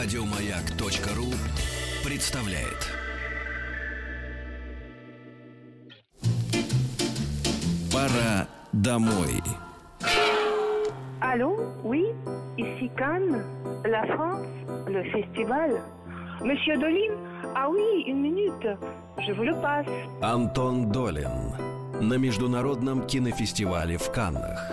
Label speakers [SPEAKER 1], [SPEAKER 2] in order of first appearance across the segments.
[SPEAKER 1] Радиомаяк.ру представляет. Пора домой.
[SPEAKER 2] Allô Oui Ici Cannes La France Le festival Monsieur Dolin Ah oui, une minute. Je vous le passe.
[SPEAKER 1] Антон Долин на международном кинофестивале в Каннах.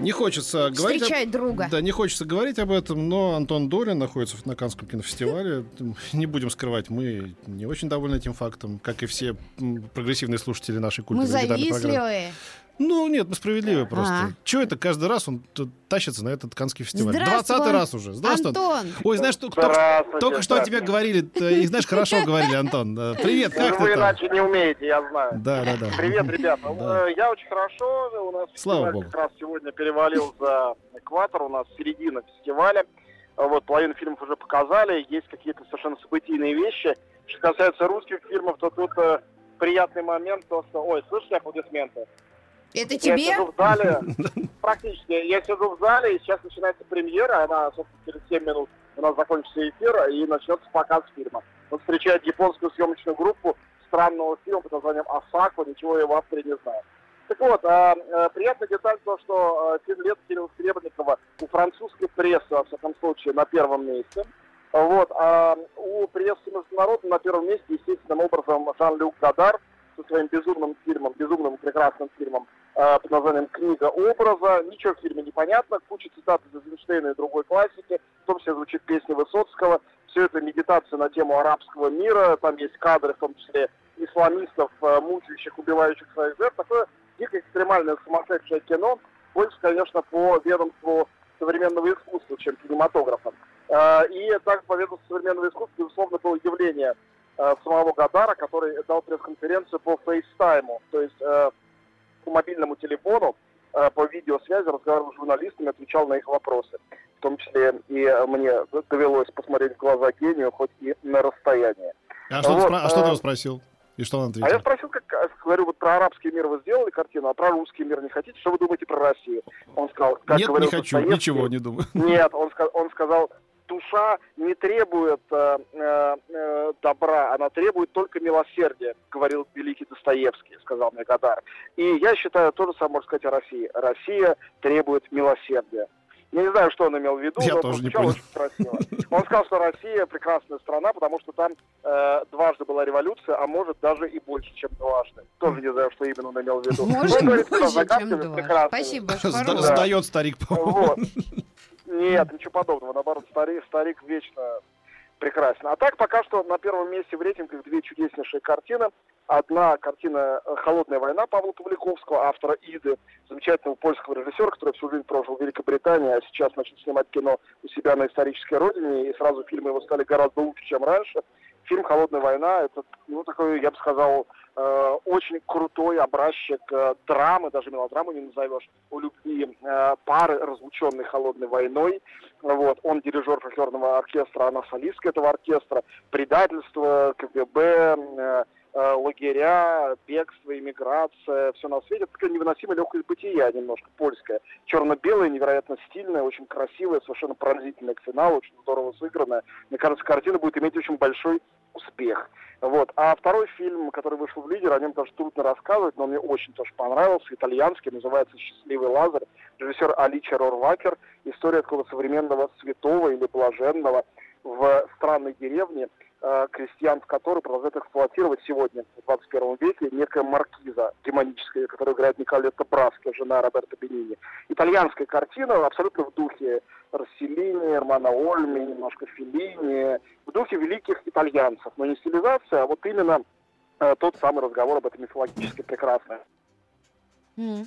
[SPEAKER 3] Не хочется говорить...
[SPEAKER 4] Встречать
[SPEAKER 3] об-
[SPEAKER 4] друга.
[SPEAKER 3] Да, не хочется говорить об этом, но Антон Долин находится на Каннском кинофестивале. Не будем скрывать, мы не очень довольны этим фактом, как и все прогрессивные слушатели нашей
[SPEAKER 4] Мы
[SPEAKER 3] легендарной программы.
[SPEAKER 4] завистливые.
[SPEAKER 3] Ну, нет, мы справедливы просто.
[SPEAKER 4] А.
[SPEAKER 3] Чего это каждый раз он тащится на этот Каннский фестиваль? Двадцатый раз уже. Здравствуй.
[SPEAKER 4] Антон.
[SPEAKER 3] Ой, знаешь, только, только, что о тебе говорили, э, и знаешь, хорошо говорили, Антон. Э, Привет, как
[SPEAKER 5] Вы
[SPEAKER 3] ты там?
[SPEAKER 5] иначе не умеете, я знаю.
[SPEAKER 3] Да, да, да.
[SPEAKER 5] Привет, ребята.
[SPEAKER 3] Да.
[SPEAKER 5] Э, Я очень хорошо. У нас
[SPEAKER 3] Слава богу.
[SPEAKER 5] как раз сегодня перевалил за экватор. У нас середина фестиваля. А Вот половину фильмов уже показали. Есть какие-то совершенно событийные вещи. Что касается русских фильмов, то тут э, приятный момент, то что... Ой, слышите аплодисменты?
[SPEAKER 4] Это
[SPEAKER 5] Я
[SPEAKER 4] тебе?
[SPEAKER 5] сижу в зале, практически, я сижу в зале, и сейчас начинается премьера, она, собственно, через 7 минут у нас закончится эфир, и начнется показ фильма. Он встречает японскую съемочную группу странного фильма под названием «Асако», ничего я в авторе не знаю. Так вот, а, э, приятная деталь то, что э, фильм «Лет» Кирилла Серебренникова у французской прессы, во всяком случае, на первом месте. Вот, а у прессы международной на первом месте, естественным образом, Жан-Люк Гадар со своим безумным фильмом, безумным прекрасным фильмом под названием «Книга образа». Ничего в фильме не понятно, куча цитат из Эйзенштейна и другой классики, в том числе звучит песня Высоцкого. Все это медитация на тему арабского мира, там есть кадры, в том числе исламистов, э, мучающих, убивающих своих жертв. Такое дико экстремальное сумасшедшее кино, больше, конечно, по ведомству современного искусства, чем кинематографа. Э, И также по ведомству современного искусства, безусловно, было явление самого Гадара, который дал пресс-конференцию по фейстайму, то есть по мобильному телефону, э, по видеосвязи, разговаривал с журналистами, отвечал на их вопросы. В том числе и э, мне довелось посмотреть в глаза гению, хоть и на расстоянии.
[SPEAKER 3] А что, ты,
[SPEAKER 5] Вот,
[SPEAKER 3] спра- а что ты
[SPEAKER 5] э,
[SPEAKER 3] его спросил? И что он
[SPEAKER 5] А я
[SPEAKER 3] ответил?
[SPEAKER 5] спросил, как, э, говорю, вот про арабский мир вы сделали картину, а про русский мир не хотите? Что вы думаете про Россию? Он сказал, как
[SPEAKER 3] Нет, не
[SPEAKER 5] говорил
[SPEAKER 3] хочу,
[SPEAKER 5] Достоевский,
[SPEAKER 3] ничего не думаю.
[SPEAKER 5] Нет, он, он сказал, душа не требует э, э, э, добра, она требует только милосердия, говорил великий Достоевский, сказал мне Гадар. И я считаю, то же самое можно сказать о России. Россия требует милосердия. Я не знаю, что он имел в виду,
[SPEAKER 3] Я
[SPEAKER 5] но
[SPEAKER 3] тоже не понял.
[SPEAKER 5] очень красиво. Он сказал, что Россия прекрасная страна, потому что там э, дважды была революция, а может даже и больше, чем дважды. Тоже не знаю, что именно он имел в виду.
[SPEAKER 4] Может,
[SPEAKER 5] что
[SPEAKER 4] больше, чем
[SPEAKER 5] загадками
[SPEAKER 4] два.
[SPEAKER 5] прекрасными.
[SPEAKER 4] Спасибо,
[SPEAKER 3] Сда-
[SPEAKER 4] по-русски.
[SPEAKER 5] Да.
[SPEAKER 3] Сдает старик, по-моему.
[SPEAKER 5] Вот. Нет, ничего подобного. Наоборот, старик, старик вечно прекрасен. А так пока что на первом месте в рейтингах две чудеснейшие картины. Одна картина э, «Холодная война» Павла Павликовского, автора «Иды», замечательного польского режиссера, который всю жизнь прожил в Великобритании, а сейчас начал снимать кино у себя на исторической родине, и сразу фильмы его стали гораздо лучше, чем раньше. Фильм «Холодная война» — это, ну, такой, я бы сказал, э, очень крутой образчик э, драмы, даже мелодраму не назовешь, о любви э, пары, разлученной холодной войной. Вот. Он дирижер фольклорного оркестра, она солистка этого оркестра. Предательство, КГБ, э, лагеря, бегство, иммиграция, все на свете. Это такая невыносимая легкость бытия немножко польская. Черно-белая, невероятно стильная, очень красивая, совершенно пронзительная к финалу, очень здорово сыгранная. Мне кажется, картина будет иметь очень большой успех. Вот. А второй фильм, который вышел в лидер, о нем тоже трудно рассказывать, но мне очень тоже понравился, итальянский, называется «Счастливый Лазарь», режиссер Алича Рорвакер, история такого современного святого или блаженного в странной деревне, э, крестьян, в которой продолжают эксплуатировать сегодня, в 21 веке, некая маркиза демоническая, которую играет Николетта Браски, жена Роберта Бенини. Итальянская картина, абсолютно в духе Расселини, Романа Ольми, немножко Феллини, в духе великих итальянцев, но не стилизация, а вот именно э, тот самый разговор об этом мифологически прекрасном
[SPEAKER 4] М.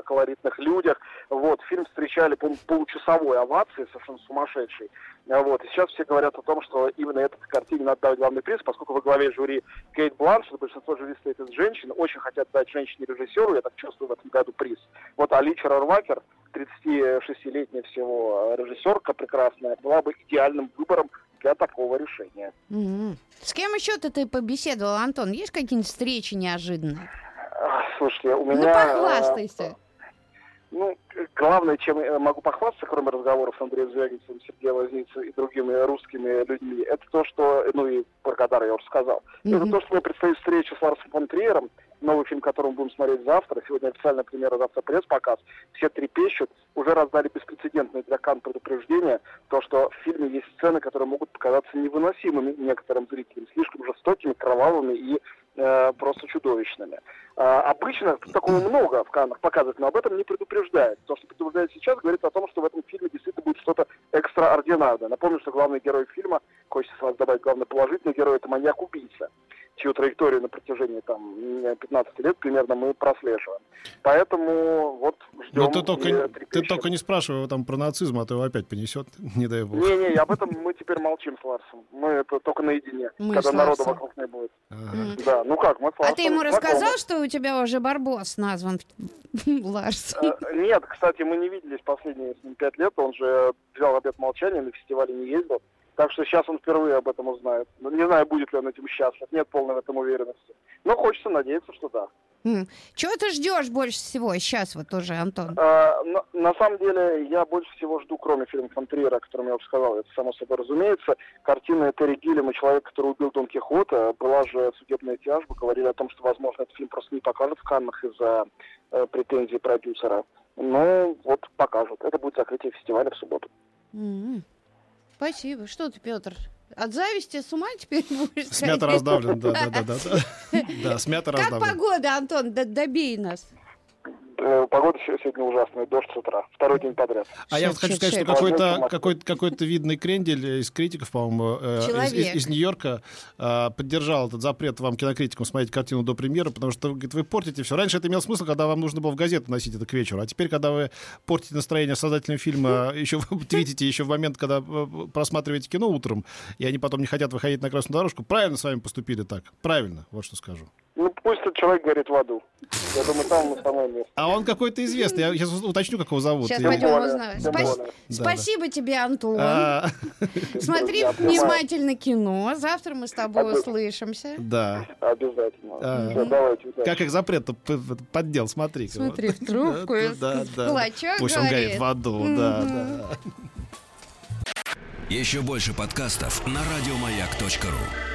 [SPEAKER 5] колоритных людях. Вот, фильм встречали по получасовой овации, совершенно сумасшедшей. А Вот, и сейчас все говорят о том, что именно этой картине надо дать главный приз, поскольку во главе жюри Кейт Бланшет, большинство жюри стоит из женщин, очень хотят дать женщине-режиссеру, я так чувствую в этом году приз. Вот Алича Рорвакер, 36-летняя всего режиссерка прекрасная, была бы идеальным выбором для такого решения.
[SPEAKER 4] М. С кем еще-то ты побеседовал, Антон? Есть какие-нибудь встречи неожиданные?
[SPEAKER 5] Слушайте, у
[SPEAKER 4] Ну,
[SPEAKER 5] меня... э,
[SPEAKER 4] похвастайся.
[SPEAKER 5] Ну, главное, чем я могу похвастаться, кроме разговоров с Андреем Звягинцевым, Сергеем Возницей и другими русскими людьми, это то, что, ну и про Катар я уже сказал, это
[SPEAKER 4] Мгм.
[SPEAKER 5] то, что мне предстоит встреча с Ларсом фон Триером, новый фильм, который мы будем смотреть завтра. Сегодня официальная премьера, завтра пресс-показ. Все трепещут. Уже раздали беспрецедентное для Кан предупреждение, то, что в фильме есть сцены, которые могут показаться невыносимыми некоторым зрителям, слишком жестокими, кровавыми и э, просто чудовищными. А, обычно такого много в Каннах показывают, но об этом не предупреждает. То, что предупреждает сейчас, говорит о том, что в этом фильме действительно будет что-то экстраординарное. Напомню, что главный герой фильма, хочется сразу добавить, главный положительный герой, это маньяк-убийца чью траекторию на протяжении там 15 лет примерно мы прослеживаем. Поэтому вот ждем.
[SPEAKER 3] Но ты только, ты только не спрашивай его там про нацизм, а то его опять понесет, не дай бог.
[SPEAKER 5] Не-не, об этом мы теперь молчим с Ларсом. Мы это только наедине,
[SPEAKER 4] Мы
[SPEAKER 5] когда народу вокруг не будет.
[SPEAKER 3] Ага.
[SPEAKER 5] Да, ну как, мы с
[SPEAKER 4] А
[SPEAKER 5] Ларсом
[SPEAKER 4] ты ему
[SPEAKER 5] знакомы.
[SPEAKER 4] рассказал, что у тебя уже Барбос назван Ларс?
[SPEAKER 5] Э, Нет, кстати, мы не виделись последние с ним пять лет. Он же взял обед молчания, на фестивале не ездил. Так что сейчас он впервые об этом узнает. Ну, Не знаю, будет ли он этим счастлив. Нет полной в этом уверенности. Но хочется надеяться, что да.
[SPEAKER 4] Чего ты ждешь больше всего сейчас вот уже, Антон?
[SPEAKER 5] А, на, на самом деле, я больше всего жду, кроме фильма фон Триера, о котором я уже сказал, это само собой разумеется, картина Терри Гиллима «Человек, который убил Дон Кихота». Была же судебная тяжба, говорили о том, что, возможно, этот фильм просто не покажут в Каннах из-за э, претензий продюсера. Ну, вот покажут. Это будет закрытие фестиваля в субботу.
[SPEAKER 4] М. Спасибо. Что ты, Петр? От зависти с ума теперь будешь сходить?
[SPEAKER 3] раздавлен, да, да, да, да. да. Да, смято
[SPEAKER 4] Как
[SPEAKER 3] раздавлен.
[SPEAKER 4] погода, Антон? Добей нас.
[SPEAKER 5] Э, Погода се- сегодня ужасная, дождь с утра. Второй день подряд.
[SPEAKER 3] А я вот хочу сказать, что какой-то какой-то какой-то видный крендель из критиков, по-моему, э, из- из, из Нью-Йорка э, поддержал этот запрет вам, кинокритикам, смотреть картину до премьеры, потому что говорит, вы портите все. Раньше это имело смысл, когда вам нужно было в газету носить это к вечеру, а теперь, когда вы портите настроение создателям фильма, еще вы твитите еще в момент, когда э, просматриваете кино утром, и они потом не хотят выходить на красную дорожку, правильно с вами поступили так. Правильно, вот что скажу.
[SPEAKER 5] Ну, пусть этот человек горит в аду. Я думаю, там самое место.
[SPEAKER 3] А он какой-то известный. Я сейчас уточню, как его зовут.
[SPEAKER 4] Сейчас пойдем узнаем. Спас-
[SPEAKER 5] более.
[SPEAKER 3] Да,
[SPEAKER 4] Спасибо тебе, Антон.
[SPEAKER 3] А,
[SPEAKER 4] Смотри внимательно кино. Завтра мы с тобой
[SPEAKER 5] Обязательно.
[SPEAKER 4] услышимся.
[SPEAKER 3] Да.
[SPEAKER 5] Обязательно.
[SPEAKER 3] А.
[SPEAKER 5] Давайте, удачи.
[SPEAKER 3] Как их запрет поддел, смотри.
[SPEAKER 4] Смотри в трубку,
[SPEAKER 3] Да, да, да.
[SPEAKER 4] кулачок
[SPEAKER 3] Пусть он горит в аду, да, да.
[SPEAKER 1] Еще больше подкастов на радиомаяк.ру.